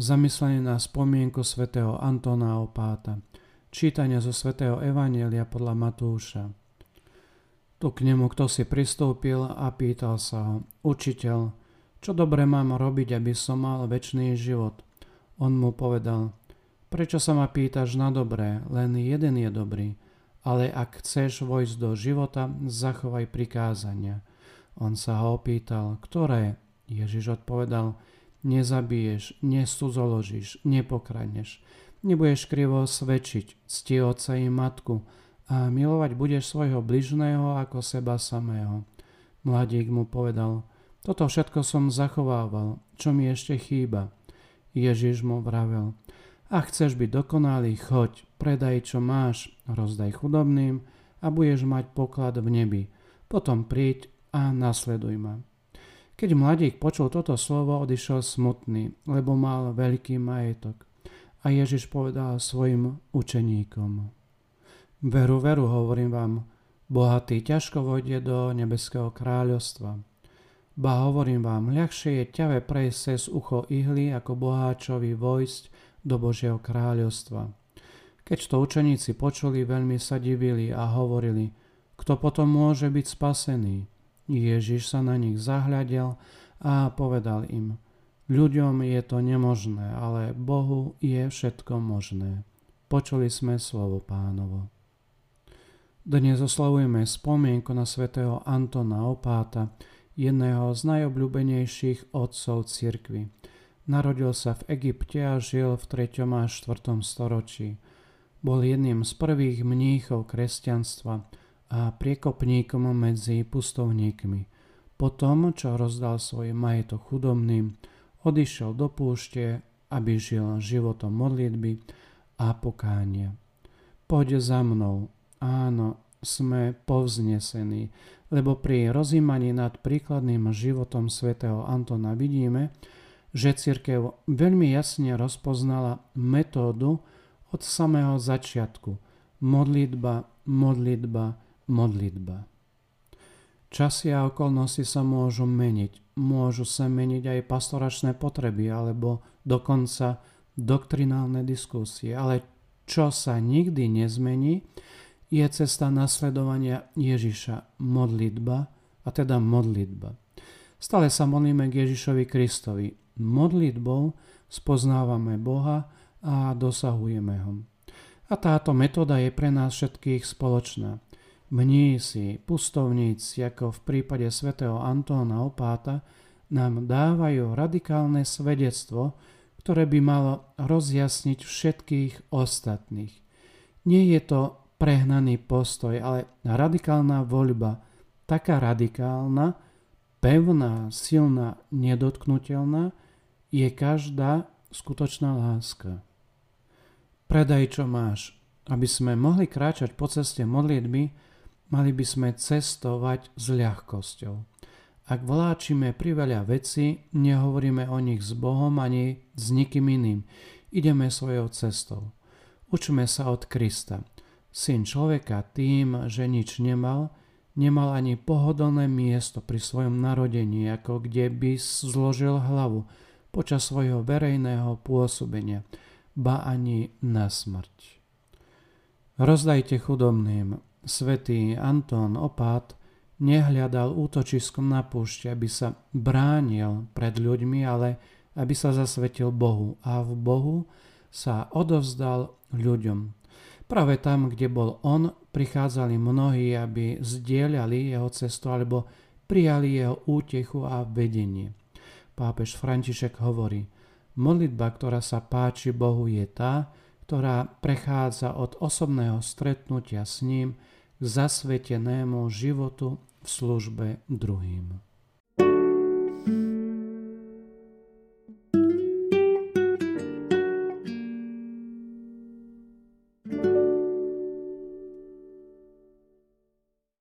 Zamyslenie na spomienku svätého Antona Opáta. Čítania zo svätého Evanielia podľa Matúša. Tu k nemu kto si pristúpil a pýtal sa ho, učiteľ, čo dobre mám robiť, aby som mal väčší život? On mu povedal, prečo sa ma pýtaš na dobré, len jeden je dobrý, ale ak chceš vojsť do života, zachovaj prikázania. On sa ho opýtal, ktoré? Ježiš odpovedal, nezabiješ, nesudzoložíš, nepokradneš, nebudeš krivo svedčiť, cti oca i matku a milovať budeš svojho bližného ako seba samého. Mladík mu povedal, toto všetko som zachovával, čo mi ešte chýba. Ježiš mu vravel, a chceš byť dokonalý, choď, predaj čo máš, rozdaj chudobným a budeš mať poklad v nebi. Potom príď a nasleduj ma. Keď mladík počul toto slovo, odišiel smutný, lebo mal veľký majetok. A Ježiš povedal svojim učeníkom. Veru, veru, hovorím vám, bohatý ťažko vojde do nebeského kráľovstva. Ba hovorím vám, ľahšie je ťave prejsť cez ucho ihly, ako boháčovi vojsť do Božieho kráľovstva. Keď to učeníci počuli, veľmi sa divili a hovorili, kto potom môže byť spasený. Ježiš sa na nich zahľadel a povedal im, ľuďom je to nemožné, ale Bohu je všetko možné. Počuli sme slovo pánovo. Dnes oslavujeme spomienku na svätého Antona Opáta, jedného z najobľúbenejších otcov cirkvy. Narodil sa v Egypte a žil v 3. a 4. storočí. Bol jedným z prvých mníchov kresťanstva, a priekopníkom medzi pustovníkmi. Potom, čo rozdal svoj majetok chudobným, odišiel do púšte, aby žil životom modlitby a pokánia. Poď za mnou, áno, sme povznesení, lebo pri rozímaní nad príkladným životom svätého Antona vidíme, že církev veľmi jasne rozpoznala metódu od samého začiatku. Modlitba, modlitba, modlitba. Časy a okolnosti sa môžu meniť. Môžu sa meniť aj pastoračné potreby alebo dokonca doktrinálne diskusie. Ale čo sa nikdy nezmení, je cesta nasledovania Ježiša, modlitba, a teda modlitba. Stále sa modlíme k Ježišovi Kristovi. Modlitbou spoznávame Boha a dosahujeme ho. A táto metóda je pre nás všetkých spoločná. Mnísi, pustovníci, ako v prípade svätého Antóna Opáta, nám dávajú radikálne svedectvo, ktoré by malo rozjasniť všetkých ostatných. Nie je to prehnaný postoj, ale radikálna voľba, taká radikálna, pevná, silná, nedotknutelná, je každá skutočná láska. Predaj, čo máš, aby sme mohli kráčať po ceste modlitby, Mali by sme cestovať s ľahkosťou. Ak vláčime priveľa veci, nehovoríme o nich s Bohom ani s nikým iným. Ideme svojou cestou. Učme sa od Krista. Syn človeka tým, že nič nemal, nemal ani pohodlné miesto pri svojom narodení, ako kde by zložil hlavu počas svojho verejného pôsobenia, ba ani na smrť. Rozdajte chudobným, Svetý Antón Opát nehľadal útočiskom na púšť, aby sa bránil pred ľuďmi, ale aby sa zasvetil Bohu a v Bohu sa odovzdal ľuďom. Práve tam, kde bol on, prichádzali mnohí, aby zdieľali jeho cestu alebo prijali jeho útechu a vedenie. Pápež František hovorí, modlitba, ktorá sa páči Bohu, je tá, ktorá prechádza od osobného stretnutia s ním zasvetenému životu v službe druhým.